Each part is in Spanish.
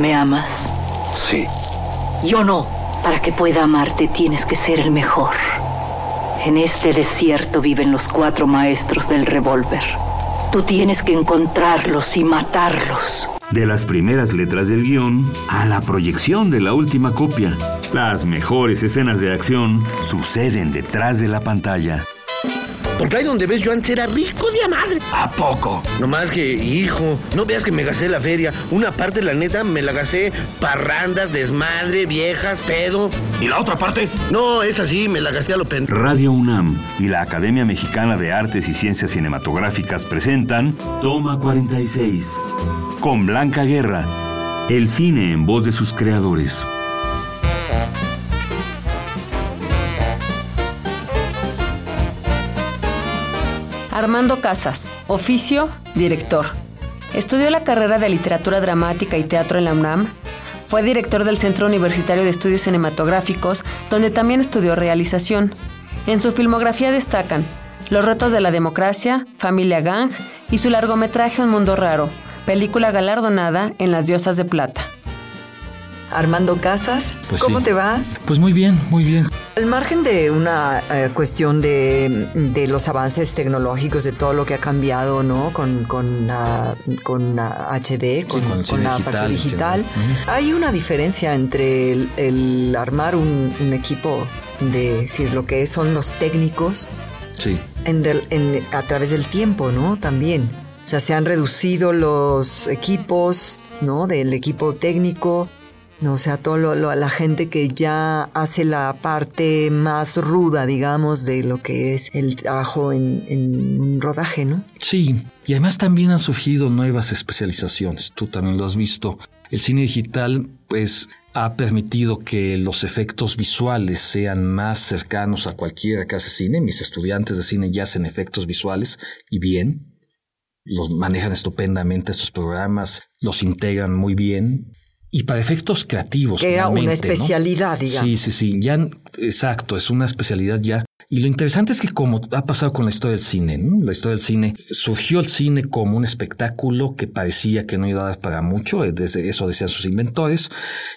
¿Me amas? Sí. Yo no. Para que pueda amarte tienes que ser el mejor. En este desierto viven los cuatro maestros del revólver. Tú tienes que encontrarlos y matarlos. De las primeras letras del guion a la proyección de la última copia. Las mejores escenas de acción suceden detrás de la pantalla. Porque ahí donde ves yo antes era rico de madre. ¿A poco? Nomás que, hijo, no veas que me gasté la feria. Una parte, la neta, me la gasté parrandas, desmadre, viejas, pedo. ¿Y la otra parte? No, es así, me la gasté a lo pen... Radio UNAM y la Academia Mexicana de Artes y Ciencias Cinematográficas presentan Toma 46 con Blanca Guerra. El cine en voz de sus creadores. Armando Casas, oficio, director. Estudió la carrera de literatura dramática y teatro en la UNAM. Fue director del Centro Universitario de Estudios Cinematográficos, donde también estudió realización. En su filmografía destacan Los retos de la democracia, Familia Gang y su largometraje Un mundo raro, película galardonada en Las Diosas de Plata. Armando Casas, Pues ¿cómo sí. te va? Pues muy bien, muy bien. Al margen de una eh, cuestión de, de los avances tecnológicos, de todo lo que ha cambiado, ¿no? Con, con, la- con la HD, con, con la digital, parte digital. Hay una diferencia entre el, el armar un, un equipo de decir lo que son los técnicos Sí. en del- en- a través del tiempo, ¿no? También. O sea, se han reducido los equipos, ¿no? Del equipo técnico. O sea, todo lo- la gente que ya hace la parte más ruda, digamos, de lo que es el trabajo en, en un rodaje, ¿no? Sí, y además también han surgido nuevas especializaciones. Tú también lo has visto. El cine digital, pues, ha permitido que los efectos visuales sean más cercanos a cualquiera que hace cine. Mis estudiantes de cine ya hacen efectos visuales y bien. Los manejan estupendamente estos programas, los integran muy bien. Y para efectos creativos. Que era una especialidad, digamos. Sí, sí, sí. Ya, exacto, es una especialidad ya. Y lo interesante es que como ha pasado con la historia del cine, ¿no? la historia del cine, surgió el cine como un espectáculo que parecía que no iba a dar para mucho, eh, desde eso decían sus inventores,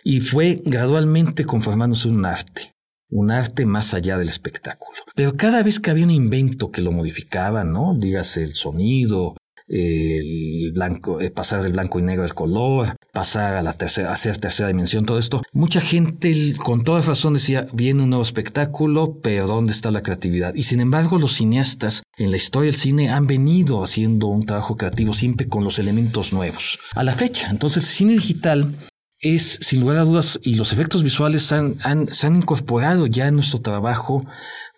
y fue gradualmente conformándose un arte, un arte más allá del espectáculo. Pero cada vez que había un invento que lo modificaba, ¿no? Dígase el sonido, el blanco, eh, pasar del blanco y negro al color, pasar a la tercera, hacer tercera dimensión, todo esto. Mucha gente con toda razón decía, viene un nuevo espectáculo, pero ¿dónde está la creatividad? Y sin embargo, los cineastas en la historia del cine han venido haciendo un trabajo creativo siempre con los elementos nuevos. A la fecha, entonces, el cine digital es, sin lugar a dudas, y los efectos visuales han- han- se han incorporado ya en nuestro trabajo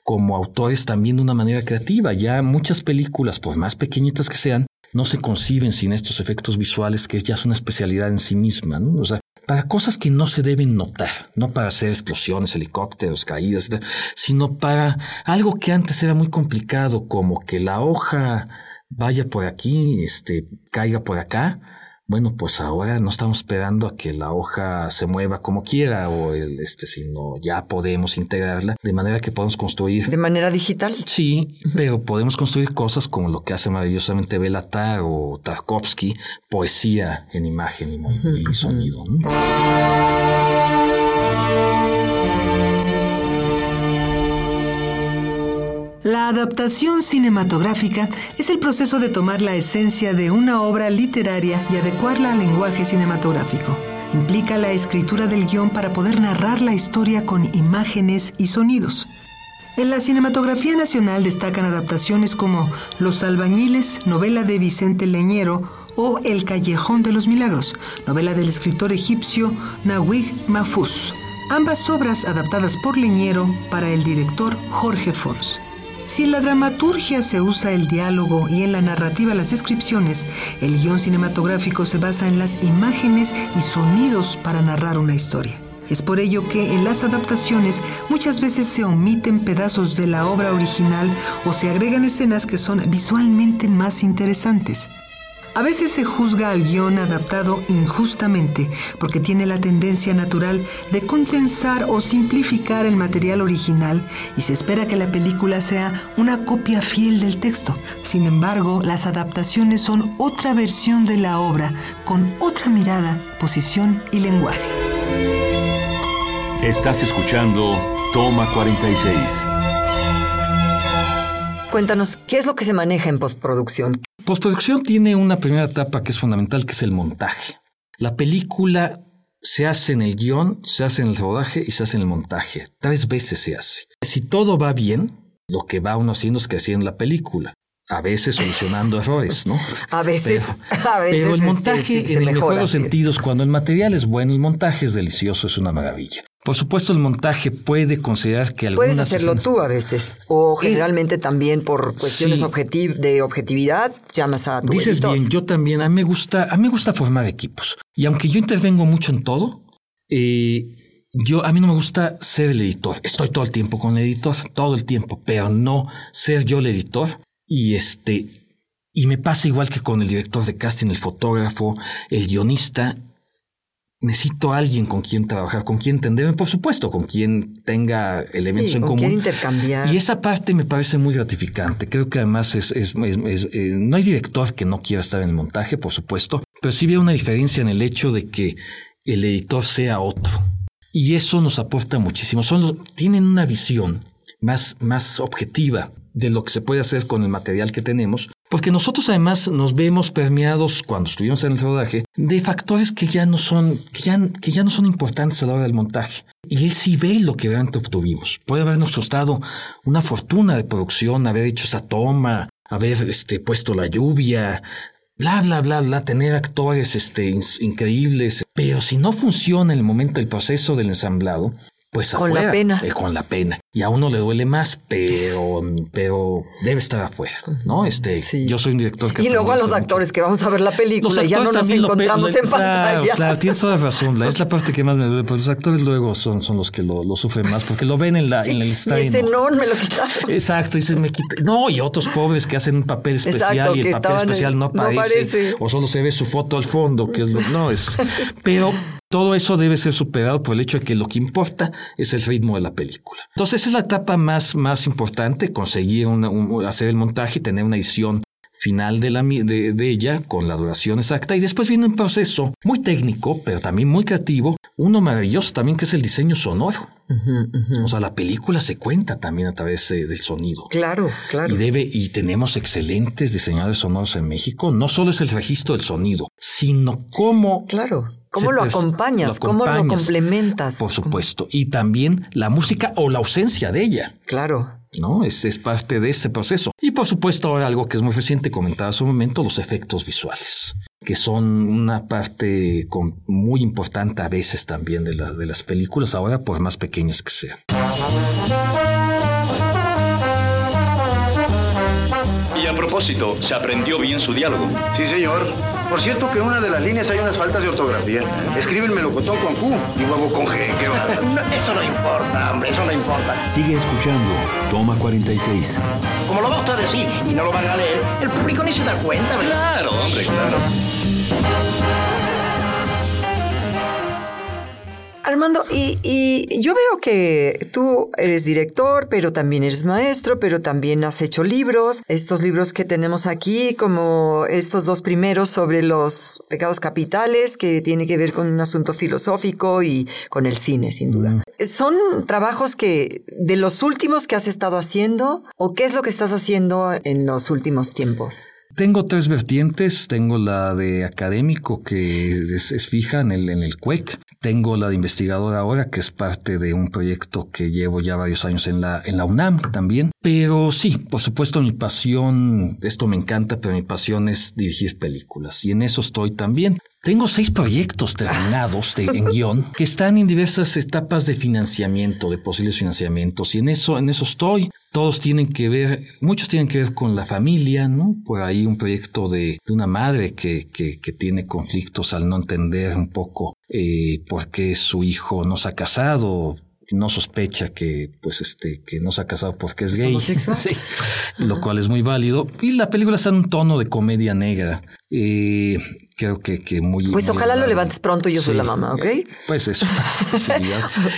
como autores también de una manera creativa. Ya muchas películas, por más pequeñitas que sean, no se conciben sin estos efectos visuales que ya es una especialidad en sí misma, ¿no? O sea, para cosas que no se deben notar, no para hacer explosiones, helicópteros, caídas, sino para algo que antes era muy complicado, como que la hoja vaya por aquí, este, caiga por acá. Bueno, pues ahora no estamos esperando a que la hoja se mueva como quiera o el, este, sino ya podemos integrarla de manera que podemos construir De manera digital. Sí, pero podemos construir cosas como lo que hace maravillosamente Belatar o Tarkovsky, poesía en imagen y, y sonido. ¿no? La adaptación cinematográfica es el proceso de tomar la esencia de una obra literaria y adecuarla al lenguaje cinematográfico. Implica la escritura del guion para poder narrar la historia con imágenes y sonidos. En la cinematografía nacional destacan adaptaciones como Los albañiles, novela de Vicente Leñero, o El callejón de los milagros, novela del escritor egipcio Nawig Mahfouz. Ambas obras adaptadas por Leñero para el director Jorge Fons. Si en la dramaturgia se usa el diálogo y en la narrativa las descripciones, el guion cinematográfico se basa en las imágenes y sonidos para narrar una historia. Es por ello que en las adaptaciones muchas veces se omiten pedazos de la obra original o se agregan escenas que son visualmente más interesantes. A veces se juzga al guion adaptado injustamente porque tiene la tendencia natural de condensar o simplificar el material original y se espera que la película sea una copia fiel del texto. Sin embargo, las adaptaciones son otra versión de la obra con otra mirada, posición y lenguaje. Estás escuchando Toma 46. Cuéntanos, ¿qué es lo que se maneja en postproducción? Postproducción tiene una primera etapa que es fundamental, que es el montaje. La película se hace en el guion, se hace en el rodaje y se hace en el montaje. Tres veces se hace. Si todo va bien, lo que va uno haciendo es que en la película. A veces solucionando errores, ¿no? A veces, pero, a veces pero el este, montaje, sí, en el mejor sentidos, cuando el material es bueno, el montaje es delicioso, es una maravilla. Por supuesto, el montaje puede considerar que algunas Puedes hacerlo escenas- tú a veces, o generalmente también por cuestiones sí. objetiv- de objetividad llamas a tu Dices editor. bien, yo también, a mí me gusta, a mí me gusta formar equipos. Y aunque yo intervengo mucho en todo, eh, yo a mí no me gusta ser el editor. Estoy todo el tiempo con el editor, todo el tiempo, pero no ser yo el editor. Y este, y me pasa igual que con el director de casting, el fotógrafo, el guionista. Necesito a alguien con quien trabajar, con quien entenderme, por supuesto, con quien tenga elementos Sí, en con común. quien intercambiar. Y esa parte me parece muy gratificante. Creo que además es, es- es- es- eh, no hay director que no quiera estar en el montaje, por supuesto, pero sí veo una diferencia en el hecho de que el editor sea otro. Y eso nos aporta muchísimo. Son los- tienen una visión más, más objetiva de lo que se puede hacer con el material que tenemos, porque nosotros además nos vemos permeados cuando estuvimos en el rodaje de factores que ya no son, que ya, que ya no son importantes a la hora del montaje. Y él sí ve lo que realmente obtuvimos. Puede habernos costado una fortuna de producción, haber hecho esa toma, haber este, puesto la lluvia, bla, bla, bla, bla, tener actores este, increíbles. Pero si no funciona en el momento del proceso del ensamblado, pues Con la pena. eh, con la pena. Y a uno le duele más, pero, pero debe estar afuera, ¿no? Este, Sí. yo soy un director que Y luego a los mucho. actores que vamos a ver la película y ya no nos encontramos en pantalla. Claro, tienes toda razón. La- Es la parte que más me duele, pero los actores luego son, son los que lo, lo sufren más, porque lo ven en, la, en el y estreno. ese no me lo quitaron. Exacto, dicen, me quita- No, y otros pobres que hacen un papel especial Exacto, y el papel especial en- no no aparece, aparece. o solo se ve su foto al fondo, que es lo, no es. Pero todo eso debe ser superado por el hecho de que lo que importa es el ritmo de la película. Entonces esa es la etapa más, más importante, conseguir una- un- hacer el montaje y tener una edición final de, la, de, de ella con la duración exacta y después viene un proceso muy técnico pero también muy creativo uno maravilloso también que es el diseño sonoro o sea la película se cuenta también a través eh, del sonido Claro, claro. y debe, y tenemos excelentes diseñadores sonoros en México. No solo es el registro del sonido, sino cómo. Claro. ¿Cómo lo acompañas? ¿Cómo lo complementas? Por supuesto. Y también la música o la ausencia de ella. Claro. ¿no? Es, es parte de ese proceso. Y por supuesto, ahora algo que es muy reciente, comentaba hace un momento, los efectos visuales, que son una parte con- muy importante a veces también de, la- de las películas, ahora por más pequeñas que sean. Y a propósito, ¿se aprendió bien su diálogo? Sí, señor. Por cierto que en una de las líneas hay unas faltas de ortografía. Escribe el melocotón con Q y huevo con G. ¿Qué va? eso no importa, hombre, eso no importa. Sigue escuchando Toma 46. Como lo va usted a decir y no lo van a leer, el público ni se da cuenta, ¿verdad? Claro, hombre, claro. Armando, y, y yo veo que tú eres director, pero también eres maestro, pero también has hecho libros. Estos libros que tenemos aquí, como estos dos primeros sobre los pecados capitales, que tiene que ver con un asunto filosófico y con el cine, sin duda. ¿Son trabajos que de los últimos que has estado haciendo o qué es lo que estás haciendo en los últimos tiempos? Tengo tres vertientes. Tengo la de académico, que es, es fija en el, en el CUEC. Tengo la de investigador ahora, que es parte de un proyecto que llevo ya varios años en la, en la UNAM también. Pero sí, por supuesto, mi pasión, esto me encanta, pero mi pasión es dirigir películas. Y en eso estoy también. Tengo seis proyectos terminados de, en guion que están en diversas etapas de financiamiento, de posibles financiamientos. Y en eso, en eso estoy. Todos tienen que ver, muchos tienen que ver con la familia, ¿no? Por ahí un proyecto de, una madre que, que, que tiene conflictos al no entender un poco eh, por qué su hijo no se ha casado, no sospecha que pues este que no se ha casado porque es ¿Es gay sí, lo cual es muy válido. Y la película está en un tono de comedia negra. Eh, creo que, que muy... Pues muy ojalá lo levantes pronto, yo soy la mamá, ¿ok? Pues eso. sí,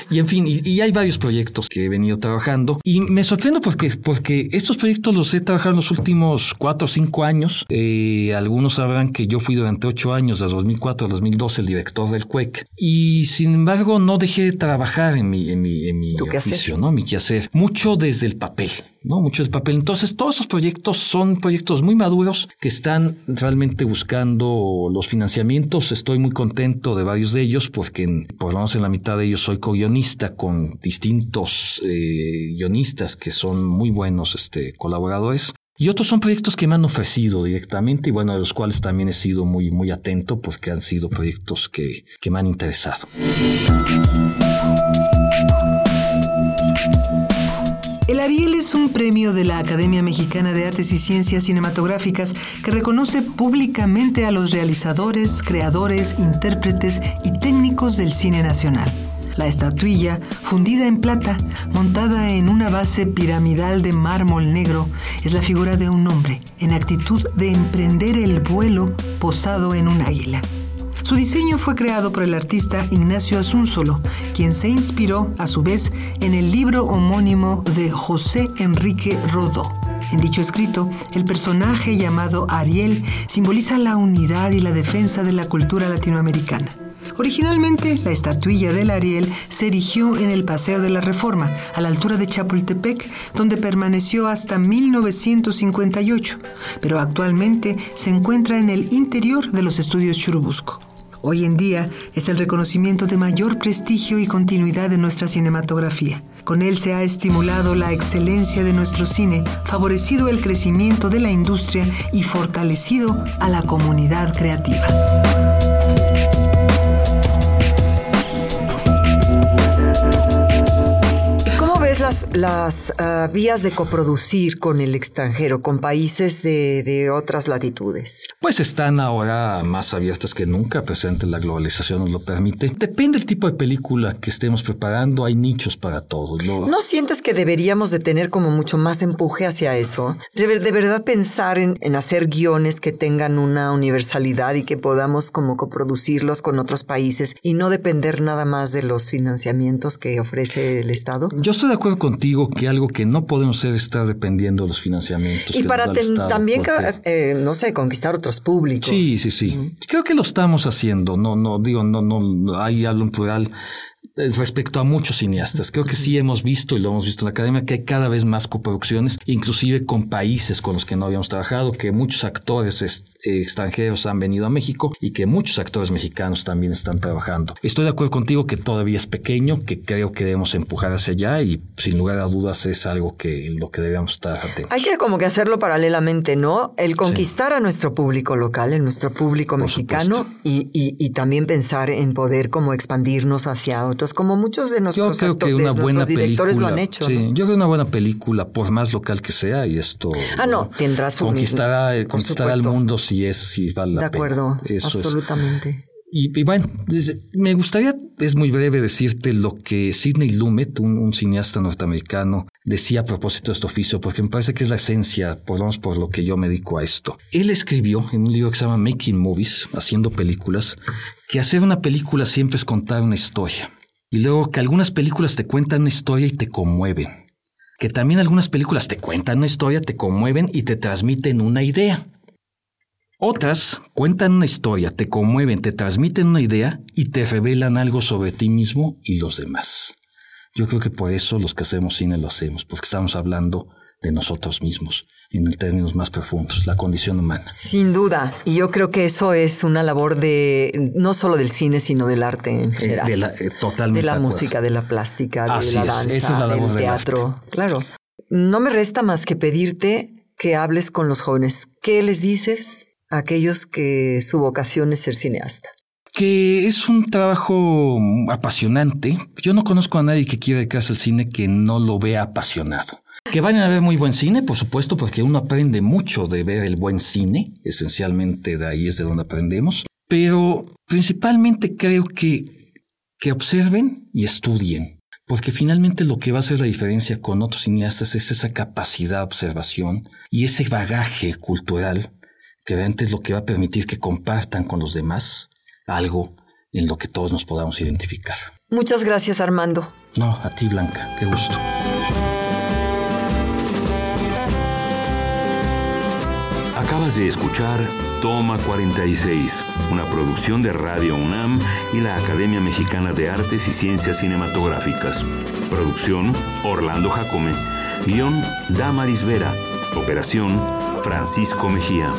y en fin, y, y hay varios proyectos que he venido trabajando y me sorprendo porque, porque estos proyectos los he trabajado en los últimos cuatro o cinco años. Eh, algunos sabrán que yo fui durante ocho años, de 2004 a 2012, el director del CUEC. Y sin embargo, no dejé de trabajar en mi, en mi, en mi oficio, ¿no? Mi quehacer. Mucho desde el papel. ¿no? Mucho del papel. Entonces, todos esos proyectos son proyectos muy maduros que están realmente buscando los financiamientos. Estoy muy contento de varios de ellos porque en- por lo menos en la mitad de ellos soy co-guionista con distintos eh, guionistas que son muy buenos este, colaboradores. Y otros son proyectos que me han ofrecido directamente y bueno, de los cuales también he sido muy, muy atento porque han sido proyectos que, que me han interesado. El Ariel es un premio de la Academia Mexicana de Artes y Ciencias Cinematográficas que reconoce públicamente a los realizadores, creadores, intérpretes y técnicos del cine nacional. La estatuilla, fundida en plata, montada en una base piramidal de mármol negro, es la figura de un hombre en actitud de emprender el vuelo posado en un águila. Su diseño fue creado por el artista Ignacio Asunzolo, quien se inspiró, a su vez, en el libro homónimo de José Enrique Rodó. En dicho escrito, el personaje llamado Ariel simboliza la unidad y la defensa de la cultura latinoamericana. Originalmente, la estatuilla del Ariel se erigió en el Paseo de la Reforma, a la altura de Chapultepec, donde permaneció hasta 1958, pero actualmente se encuentra en el interior de los estudios Churubusco. Hoy en día es el reconocimiento de mayor prestigio y continuidad de nuestra cinematografía. Con él se ha estimulado la excelencia de nuestro cine, favorecido el crecimiento de la industria y fortalecido a la comunidad creativa. Las, las ah, vías de coproducir con el extranjero, con países de, de otras latitudes? Pues están ahora más abiertas que nunca, presente la globalización nos lo permite. Depende del tipo de película que estemos preparando, hay nichos para todo. Lo- ¿No sientes que deberíamos de tener como mucho más empuje hacia eso? De verdad pensar en, en hacer guiones que tengan una universalidad y que podamos como coproducirlos con otros países y no depender nada más de los financiamientos que ofrece el Estado? Yo estoy de acuerdo contigo que algo que no podemos hacer es estar dependiendo de los financiamientos. Y que para ten- Estado, también, porque- eh, no sé, conquistar otros públicos. Sí, sí, sí. Creo que lo estamos haciendo. No, no, digo, no, no, hay algo en plural respecto a muchos cineastas. Creo que sí hemos visto y lo hemos visto en la academia que hay cada vez más coproducciones, inclusive con países con los que no habíamos trabajado, que muchos actores eh, extranjeros han venido a México y que muchos actores mexicanos también están trabajando. Estoy de acuerdo contigo que todavía es pequeño, que creo que debemos empujar hacia allá y sin lugar a dudas es algo que en lo que debemos estar atentos. Hay que como que hacerlo paralelamente, ¿no? El conquistar a nuestro público local, en nuestro público mexicano y, y- y también pensar en poder como expandirnos hacia otros, como muchos de Yo nuestros, creo acto- que de una buena directores película. lo han hecho. sí, ¿no? yo creo que una buena película, por más local que sea, y esto. Ah, no, tendrá su- Conquistará, por conquistará supuesto. mundo si es, si vale la De pena. acuerdo, Eso es. absolutamente. Y, y bueno, me gustaría, es muy breve decirte lo que Sidney Lumet, un, un cineasta norteamericano, decía a propósito de este oficio, porque me parece que es la esencia, por lo menos por lo que yo me dedico a esto. Él escribió en un libro que se llama Making Movies, haciendo películas, que hacer una película siempre es contar una historia. Y luego que algunas películas te cuentan una historia y te conmueven. Que también algunas películas te cuentan una historia, te conmueven y te transmiten una idea. Otras cuentan una historia, te conmueven, te transmiten una idea y te revelan algo sobre ti mismo y los demás. Yo creo que por eso los que hacemos cine lo hacemos, porque estamos hablando de nosotros mismos, en términos más profundos, la condición humana. Sin duda. Y yo creo que eso es una labor de, no solo del cine, sino del arte en Eh, general. de la- eh, totalmente de la de acuerdo. música, de la plástica, de la danza, es la del teatro. Claro. No me resta más que pedirte que hables con los jóvenes. ¿Qué les dices a aquellos que su vocación es ser cineasta? que es un trabajo apasionante. Yo no conozco a nadie que quiera dedicarse al cine que no lo vea apasionado. Que vayan a ver muy buen cine, por supuesto, porque uno aprende mucho de ver el buen cine. Esencialmente de ahí es de donde aprendemos. Pero principalmente creo que, que observen y estudien. Porque finalmente lo que va a hacer la diferencia con otros cineastas es esa capacidad de observación y ese bagaje cultural que realmente es lo que va a permitir que compartan con los demás algo en lo que todos nos podamos identificar. Muchas gracias, Armando. No, a ti, Blanca, qué gusto. Acabas de escuchar Toma 46, una producción de Radio UNAM y la Academia Mexicana de Artes y Ciencias Cinematográficas. Producción Orlando Jacome. Guión Damaris Vera. Operación Francisco Mejía.